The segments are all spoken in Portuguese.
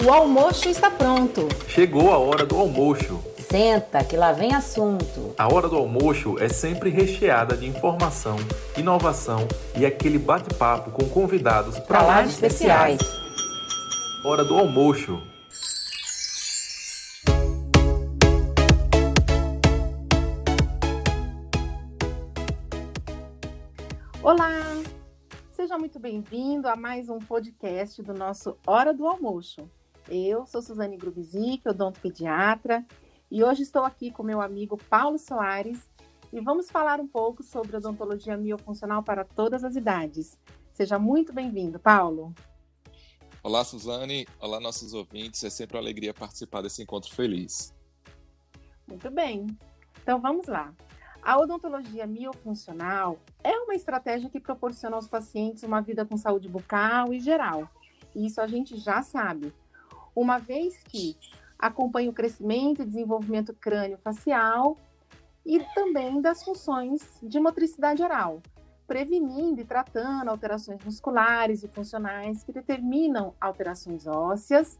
O almoço está pronto. Chegou a hora do almoço. Senta, que lá vem assunto. A hora do almoço é sempre recheada de informação, inovação e aquele bate-papo com convidados para lá de especiais. Hora do almoço. Olá! Seja muito bem-vindo a mais um podcast do nosso Hora do Almoço. Eu sou Suzane Grubizic, odontopediatra, e hoje estou aqui com meu amigo Paulo Soares e vamos falar um pouco sobre odontologia miofuncional para todas as idades. Seja muito bem-vindo, Paulo. Olá, Suzane. Olá, nossos ouvintes. É sempre uma alegria participar desse encontro feliz. Muito bem. Então vamos lá. A odontologia miofuncional é uma estratégia que proporciona aos pacientes uma vida com saúde bucal e geral. Isso a gente já sabe, uma vez que acompanha o crescimento e desenvolvimento crânio-facial e também das funções de motricidade oral, prevenindo e tratando alterações musculares e funcionais que determinam alterações ósseas,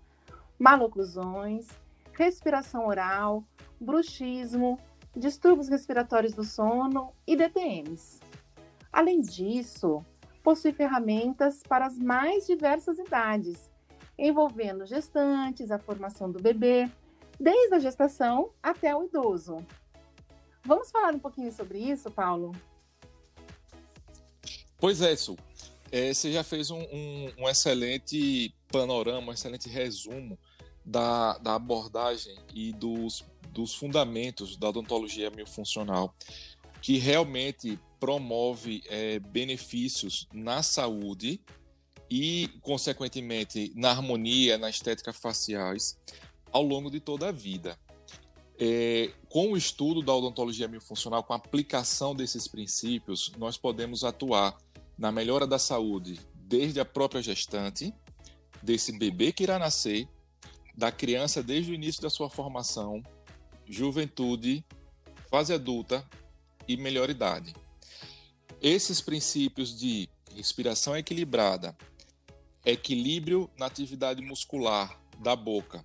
maloclusões, respiração oral, bruxismo, distúrbios respiratórios do sono e DTMs. Além disso, possui ferramentas para as mais diversas idades, envolvendo gestantes, a formação do bebê, desde a gestação até o idoso. Vamos falar um pouquinho sobre isso, Paulo? Pois é, Su. É, você já fez um, um, um, excelente panorama, um excelente resumo da, da abordagem e dos dos fundamentos da odontologia miofuncional, que realmente promove é, benefícios na saúde e, consequentemente, na harmonia, na estética faciais ao longo de toda a vida. É, com o estudo da odontologia miofuncional, com a aplicação desses princípios, nós podemos atuar na melhora da saúde desde a própria gestante, desse bebê que irá nascer, da criança desde o início da sua formação, juventude, fase adulta e melhor idade. Esses princípios de respiração equilibrada, equilíbrio na atividade muscular da boca,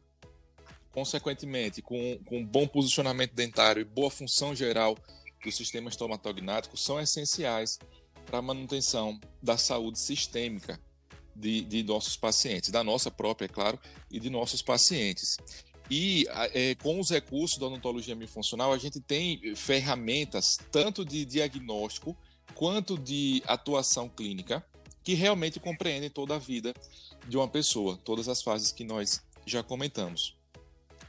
consequentemente, com, com bom posicionamento dentário e boa função geral do sistema estomatognático, são essenciais para a manutenção da saúde sistêmica de, de nossos pacientes, da nossa própria, é claro, e de nossos pacientes. E é, com os recursos da odontologia miofuncional, a gente tem ferramentas tanto de diagnóstico quanto de atuação clínica que realmente compreendem toda a vida de uma pessoa, todas as fases que nós já comentamos.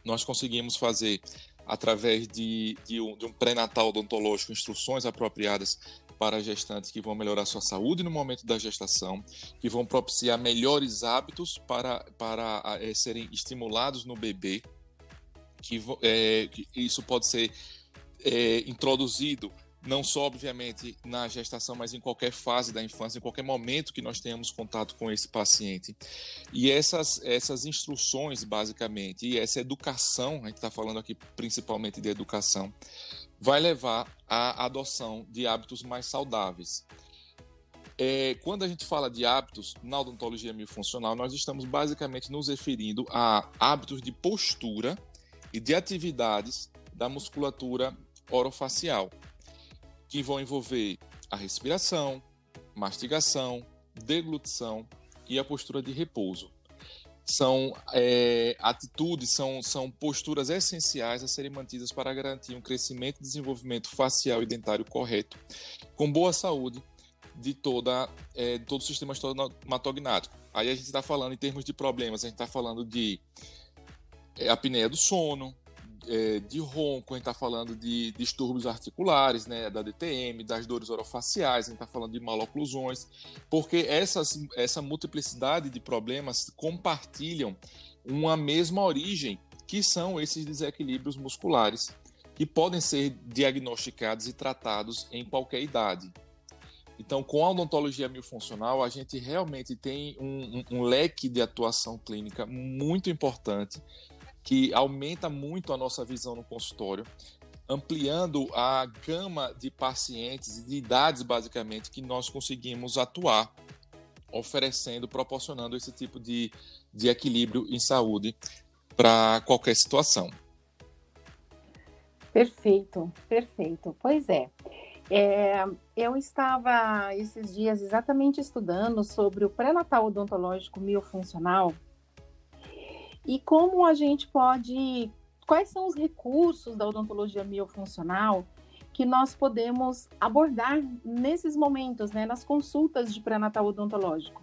Nós conseguimos fazer, através de, de um, um pré-natal odontológico, instruções apropriadas para gestantes que vão melhorar sua saúde no momento da gestação, que vão propiciar melhores hábitos para, para é, serem estimulados no bebê, que, é, que isso pode ser é, introduzido não só, obviamente, na gestação, mas em qualquer fase da infância, em qualquer momento que nós tenhamos contato com esse paciente. E essas, essas instruções, basicamente, e essa educação, a gente está falando aqui principalmente de educação, vai levar à adoção de hábitos mais saudáveis. É, quando a gente fala de hábitos na odontologia miofuncional, nós estamos basicamente nos referindo a hábitos de postura e de atividades da musculatura orofacial, que vão envolver a respiração, mastigação, deglutição e a postura de repouso são é, atitudes, são, são posturas essenciais a serem mantidas para garantir um crescimento e desenvolvimento facial e dentário correto, com boa saúde de, toda, é, de todo o sistema estomatognático. Aí a gente está falando em termos de problemas, a gente está falando de é, apneia do sono, é, de ronco, a gente está falando de distúrbios articulares, né, da DTM, das dores orofaciais, a gente está falando de maloclusões, porque essas, essa multiplicidade de problemas compartilham uma mesma origem, que são esses desequilíbrios musculares, que podem ser diagnosticados e tratados em qualquer idade. Então, com a odontologia miofuncional, a gente realmente tem um, um, um leque de atuação clínica muito importante que aumenta muito a nossa visão no consultório, ampliando a gama de pacientes e de idades, basicamente, que nós conseguimos atuar, oferecendo, proporcionando esse tipo de, de equilíbrio em saúde para qualquer situação. Perfeito, perfeito. Pois é. é. Eu estava esses dias exatamente estudando sobre o pré-natal odontológico miofuncional e como a gente pode. Quais são os recursos da odontologia miofuncional que nós podemos abordar nesses momentos, né, nas consultas de pré-natal odontológico.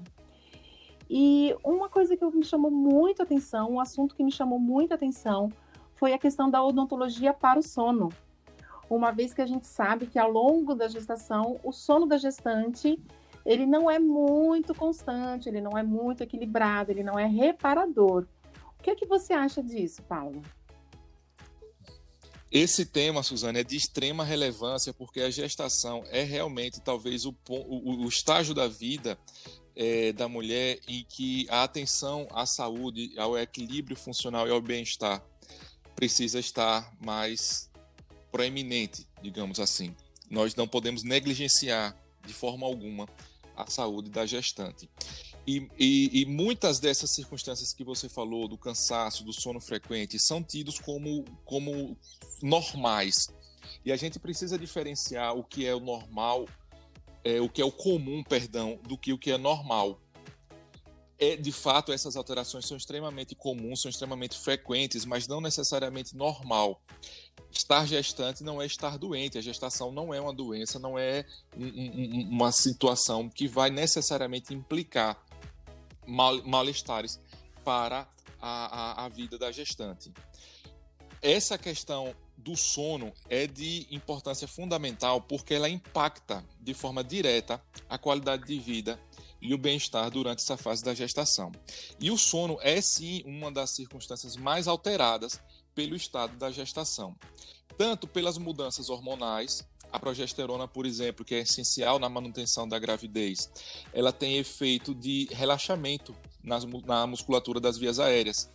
E uma coisa que me chamou muito atenção, um assunto que me chamou muita atenção, foi a questão da odontologia para o sono. Uma vez que a gente sabe que ao longo da gestação, o sono da gestante, ele não é muito constante, ele não é muito equilibrado, ele não é reparador. O que, é que você acha disso, Paulo? Esse tema, Suzane, é de extrema relevância porque a gestação é realmente talvez o, o, o estágio da vida é, da mulher em que a atenção à saúde, ao equilíbrio funcional e ao bem-estar precisa estar mais proeminente, digamos assim. Nós não podemos negligenciar de forma alguma a saúde da gestante. E, e, e, muitas dessas circunstâncias que você falou, do cansaço, do sono frequente, são tidos como, como normais. E a gente precisa diferenciar o que é o normal, é, o que é o comum, perdão, do que o que é normal. É, de fato, essas alterações são extremamente comuns, são extremamente frequentes, mas não necessariamente normal. Estar gestante não é estar doente, a gestação não é uma doença, não é um, um, uma situação que vai necessariamente implicar mal, malestares para a, a, a vida da gestante. Essa questão do sono é de importância fundamental porque ela impacta de forma direta a qualidade de vida e o bem-estar durante essa fase da gestação. E o sono é sim uma das circunstâncias mais alteradas pelo estado da gestação, tanto pelas mudanças hormonais, a progesterona, por exemplo, que é essencial na manutenção da gravidez, ela tem efeito de relaxamento nas, na musculatura das vias aéreas,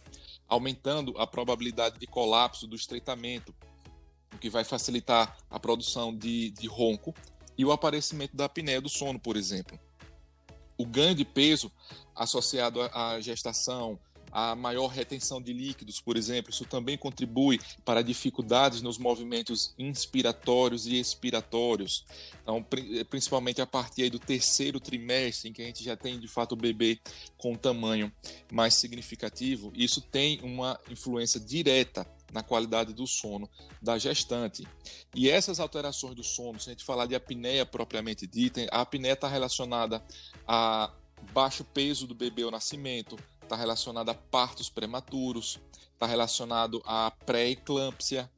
aumentando a probabilidade de colapso do estreitamento, o que vai facilitar a produção de, de ronco e o aparecimento da apneia do sono, por exemplo. O ganho de peso associado à gestação, a maior retenção de líquidos, por exemplo, isso também contribui para dificuldades nos movimentos inspiratórios e expiratórios. Então, principalmente a partir do terceiro trimestre, em que a gente já tem de fato o bebê com um tamanho mais significativo, isso tem uma influência direta na qualidade do sono da gestante. E essas alterações do sono, se a gente falar de apneia propriamente dita, a apneia está relacionada a baixo peso do bebê ao nascimento, está relacionado a partos prematuros, está relacionado a pré-eclâmpsia,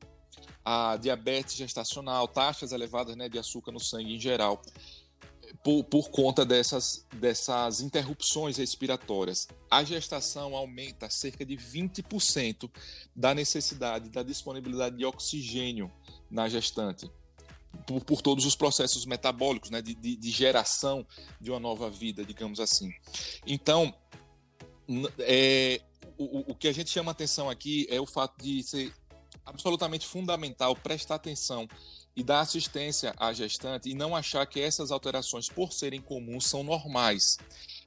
a diabetes gestacional, taxas elevadas né, de açúcar no sangue em geral, por, por conta dessas, dessas interrupções respiratórias. A gestação aumenta cerca de 20% da necessidade, da disponibilidade de oxigênio na gestante. Por, por, todos os processos metabólicos, né, de, de, de, geração de uma nova vida, digamos assim. Então, é, o, o que a gente chama atenção aqui é o fato de ser absolutamente fundamental prestar atenção e dar assistência à gestante e não achar que essas alterações, por serem comuns, são normais.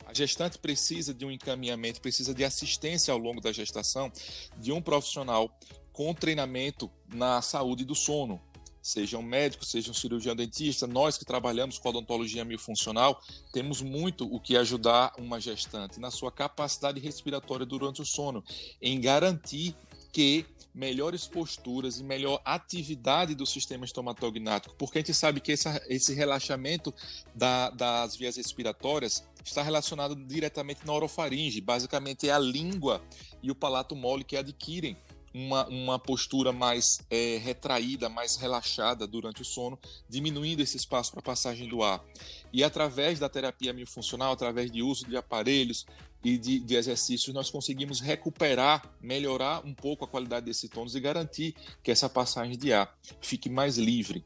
A gestante precisa de um encaminhamento, precisa de assistência ao longo da gestação de um profissional com treinamento na saúde do sono, seja um médico, seja um cirurgião dentista, nós que trabalhamos com odontologia miofuncional, temos muito o que ajudar uma gestante na sua capacidade respiratória durante o sono, em garantir que melhores posturas e melhor atividade do sistema estomatognático, porque a gente sabe que esse, esse relaxamento da, das vias respiratórias está relacionado diretamente na orofaringe, basicamente é a língua e o palato mole que adquirem uma, uma postura mais é, retraída, mais relaxada durante o sono, diminuindo esse espaço para passagem do ar. E através da terapia miofuncional, através de uso de aparelhos e de, de exercícios, nós conseguimos recuperar, melhorar um pouco a qualidade desse tônus e garantir que essa passagem de ar fique mais livre.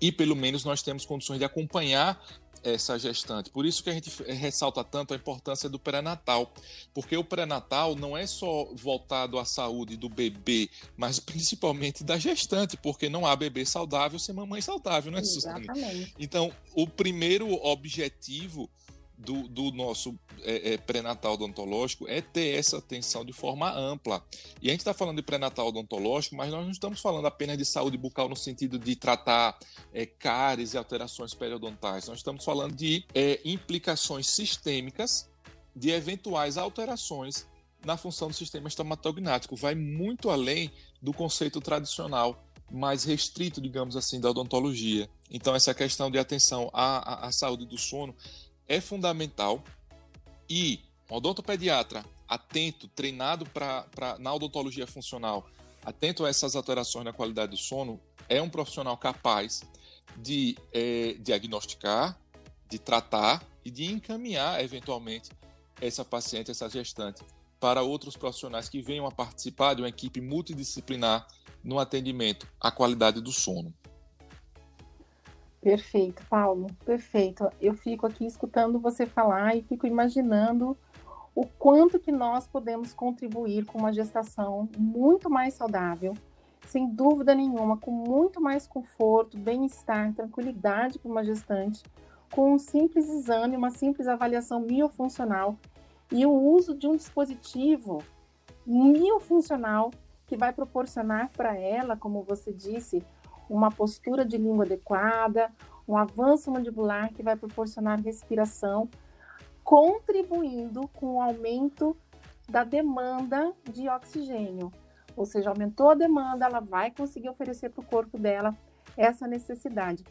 E pelo menos nós temos condições de acompanhar essa gestante. Por isso que a gente ressalta tanto a importância do pré-natal, porque o pré-natal não é só voltado à saúde do bebê, mas principalmente da gestante, porque não há bebê saudável sem mamãe saudável, né, Suzane? Então, o primeiro objetivo do, do nosso é, é, pré-natal odontológico é ter essa atenção de forma ampla. E a gente está falando de pré-natal odontológico, mas nós não estamos falando apenas de saúde bucal no sentido de tratar é, cáries e alterações periodontais. Nós estamos falando de é, implicações sistêmicas de eventuais alterações na função do sistema estomatognático. Vai muito além do conceito tradicional mais restrito, digamos assim, da odontologia. Então, essa questão de atenção à, à, à saúde do sono é fundamental e um odontopediatra atento, treinado pra, pra, na odontologia funcional, atento a essas alterações na qualidade do sono, é um profissional capaz de é, diagnosticar, de tratar e de encaminhar, eventualmente, essa paciente, essa gestante, para outros profissionais que venham a participar de uma equipe multidisciplinar no atendimento à qualidade do sono. Perfeito, Paulo, perfeito. Eu fico aqui escutando você falar e fico imaginando o quanto que nós podemos contribuir com uma gestação muito mais saudável, sem dúvida nenhuma, com muito mais conforto, bem-estar, tranquilidade para uma gestante, com um simples exame, uma simples avaliação miofuncional e o uso de um dispositivo miofuncional que vai proporcionar para ela, como você disse, uma postura de língua adequada, um avanço mandibular que vai proporcionar respiração, contribuindo com o aumento da demanda de oxigênio. Ou seja, aumentou a demanda, ela vai conseguir oferecer para o corpo dela essa necessidade.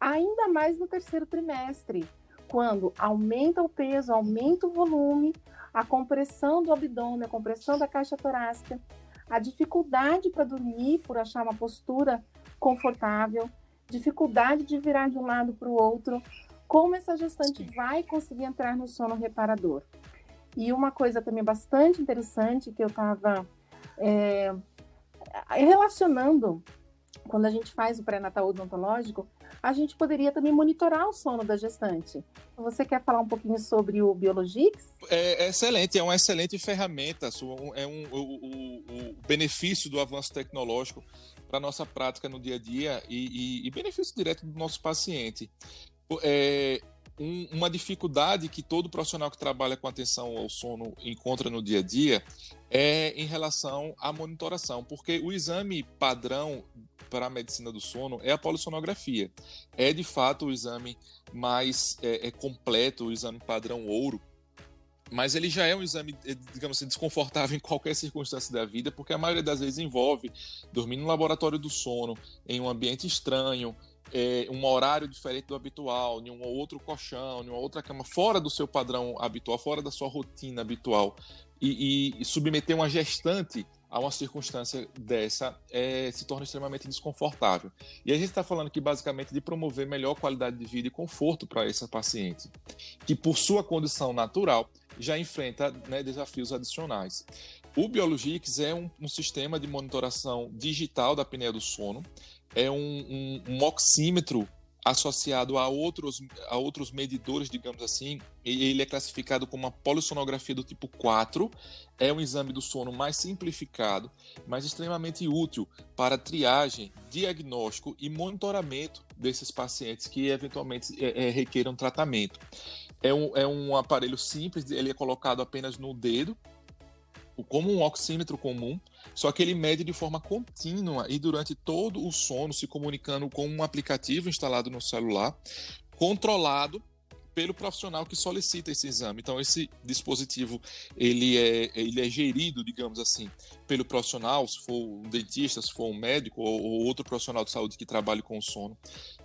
Ainda mais no terceiro trimestre, quando aumenta o peso, aumenta o volume, a compressão do abdômen, a compressão da caixa torácica, a dificuldade para dormir por achar uma postura confortável, dificuldade de virar de um lado para o outro, como essa gestante vai conseguir entrar no sono reparador. E uma coisa também bastante interessante que eu estava é, relacionando quando a gente faz o pré-natal odontológico, a gente poderia também monitorar o sono da gestante. Você quer falar um pouquinho sobre o Biologix? É, é excelente, é uma excelente ferramenta, é um, o, o, o benefício do avanço tecnológico para a nossa prática no dia a dia e, e, e benefício direto do nosso paciente. É, um, uma dificuldade que todo profissional que trabalha com atenção ao sono encontra no dia a dia é em relação à monitoração, porque o exame padrão para a medicina do sono é a polissonografia. É de fato o exame mais é, é completo, o exame padrão ouro, mas ele já é um exame, eh, digamos assim, desconfortável em qualquer circunstância da vida, porque a maioria das vezes envolve dormir no laboratório do sono, em um ambiente estranho, é, um horário diferente do habitual, em um outro colchão, em uma outra cama, fora do seu padrão habitual, fora da sua rotina habitual, e, e, e submeter uma gestante a uma circunstância dessa é, se torna extremamente desconfortável. E a gente está falando aqui basicamente de promover melhor qualidade de vida e conforto para essa paciente, que por sua condição natural já enfrenta né, desafios adicionais. O Biologix é um, um, sistema de monitoração digital da apneia do sono, é um, um, um oxímetro associado a outros, a outros medidores, digamos assim, ele é classificado como uma polissonografia do tipo 4. É um exame do sono mais simplificado, mas extremamente útil para triagem, diagnóstico e monitoramento desses pacientes que eventualmente é, é, tratamento. É um, é um aparelho simples, ele é colocado apenas no dedo, como um oxímetro comum, só que ele mede de forma contínua e durante todo o sono, se comunicando com um aplicativo instalado no celular, controlado pelo profissional que solicita esse exame. Então esse dispositivo ele é, ele é gerido, digamos assim, pelo profissional, se for um dentista, se for um médico ou, ou outro profissional de saúde que trabalhe com o sono,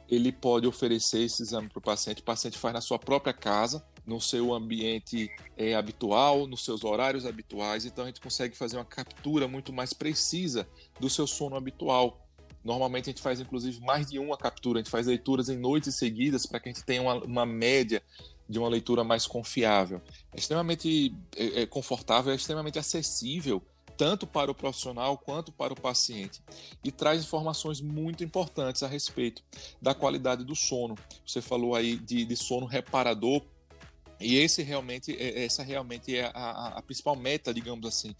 ele pode oferecer esse exame para o paciente. O paciente faz na sua própria casa no seu ambiente é, habitual, nos seus horários habituais, então a gente consegue fazer uma captura muito mais precisa do seu sono habitual. Normalmente a gente faz inclusive mais de uma captura, a gente faz leituras em noites seguidas para que a gente tenha uma, uma média de uma leitura mais confiável. É extremamente é, é confortável, é extremamente acessível tanto para o profissional quanto para o paciente e traz informações muito importantes a respeito da qualidade do sono. Você falou aí de, de sono reparador e esse realmente, é, essa realmente é a, a principal meta, digamos assim,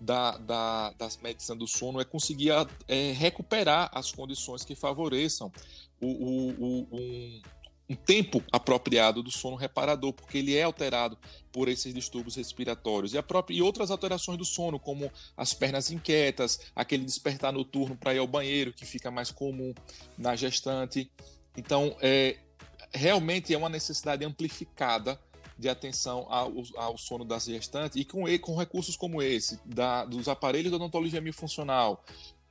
da, da, das medicina do sono, é conseguir é, recuperar as condições que favoreçam o, o, o, um, um tempo apropriado do sono reparador, porque ele é alterado por esses distúrbios respiratórios. E, a própria, e outras alterações do sono, como as pernas inquietas, aquele despertar noturno para ir ao banheiro, que fica mais comum na gestante. Então, é, realmente é uma necessidade amplificada de atenção ao, ao sono da gestante e com, com recursos como esse, da, dos aparelhos de odontologia funcional,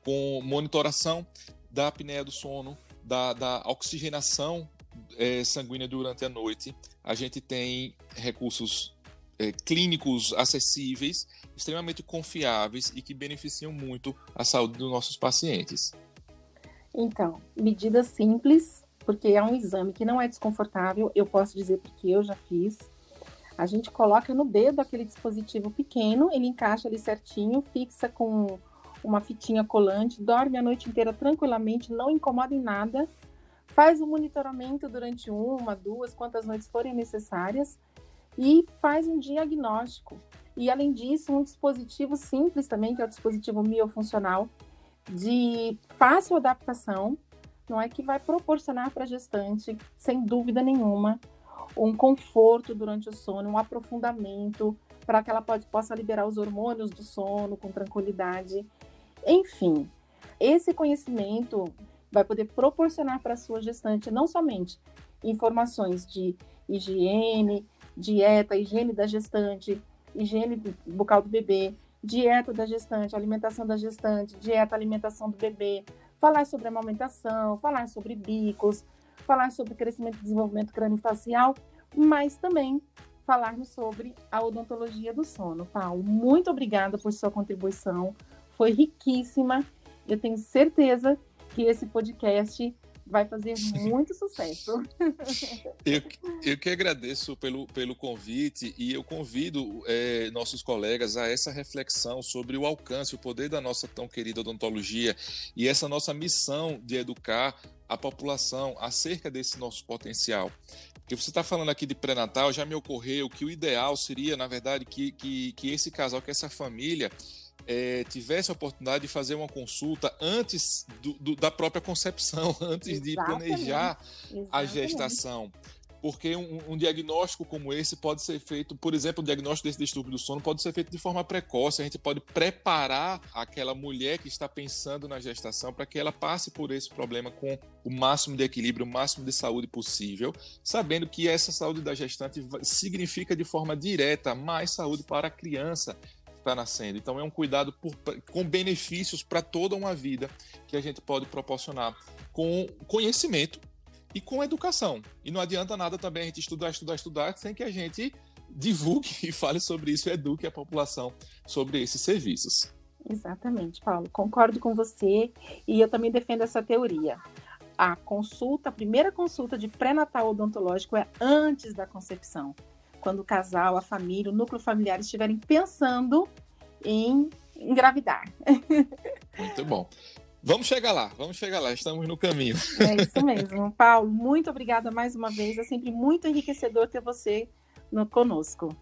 com monitoração da apneia do sono, da, da oxigenação é, sanguínea durante a noite, a gente tem recursos é, clínicos acessíveis, extremamente confiáveis e que beneficiam muito a saúde dos nossos pacientes. Então, medidas simples, porque é um exame que não é desconfortável, eu posso dizer porque eu já fiz. A gente coloca no dedo aquele dispositivo pequeno, ele encaixa ali certinho, fixa com uma fitinha colante, dorme a noite inteira tranquilamente, não incomoda em nada. Faz o monitoramento durante uma, duas, quantas noites forem necessárias. E faz um diagnóstico. E além disso, um dispositivo simples também, que é o dispositivo miofuncional, de fácil adaptação, não é que vai proporcionar para a gestante, sem dúvida nenhuma, um conforto durante o sono, um aprofundamento para que ela pode, possa liberar os hormônios do sono com tranquilidade. Enfim, esse conhecimento vai poder proporcionar para a sua gestante não somente informações de higiene, dieta, higiene da gestante, higiene bucal do bebê, dieta da gestante, alimentação da gestante, dieta, alimentação do bebê, falar sobre amamentação, falar sobre bicos, falar sobre crescimento e desenvolvimento craniofacial, mas também falarmos sobre a odontologia do sono. Paulo, muito obrigada por sua contribuição, foi riquíssima. Eu tenho certeza que esse podcast vai fazer muito sucesso. Eu, eu que agradeço pelo, pelo convite e eu convido é, nossos colegas a essa reflexão sobre o alcance, o poder da nossa tão querida odontologia e essa nossa missão de educar a população acerca desse nosso potencial. Porque você está falando aqui de pré-natal, já me ocorreu que o ideal seria, na verdade, que, que, que esse casal, que essa família é, tivesse a oportunidade de fazer uma consulta antes do, do, da própria concepção, antes Exatamente. de planejar Exatamente. a gestação. Porque um, um, diagnóstico como esse pode ser feito, por exemplo, o diagnóstico desse distúrbio do sono pode ser feito de forma precoce. A gente pode preparar aquela mulher que está pensando na gestação para que ela passe por esse problema com o máximo de equilíbrio, o máximo de saúde possível, sabendo que essa saúde da gestante significa de forma direta mais saúde para a criança está nascendo. Então é um cuidado por, com benefícios para toda uma vida que a gente pode proporcionar com conhecimento e com educação. E não adianta nada também a gente estudar, estudar, estudar, sem que a gente divulgue e fale sobre isso eduque a população sobre esses serviços. Exatamente, Paulo. Concordo com você e eu também defendo essa teoria. A consulta, a primeira consulta de pré-natal odontológico é antes da concepção quando o casal, a família, o núcleo familiar estiverem pensando em engravidar. Muito bom. Vamos chegar lá, vamos chegar lá, estamos no caminho. É isso mesmo. Paulo, muito obrigada mais uma vez. É sempre muito enriquecedor ter você no, conosco.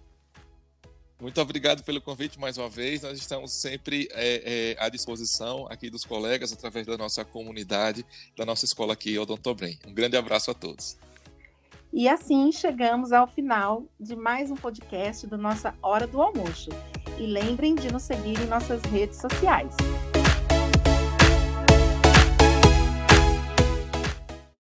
Muito obrigado pelo convite mais uma vez. Nós estamos sempre é, é, à disposição aqui dos colegas, através da nossa comunidade, da nossa escola aqui, Odontobrem. Um grande abraço a todos. E assim chegamos ao final de mais um podcast do nossa Hora do Almoço. E lembrem de nos seguir em nossas redes sociais.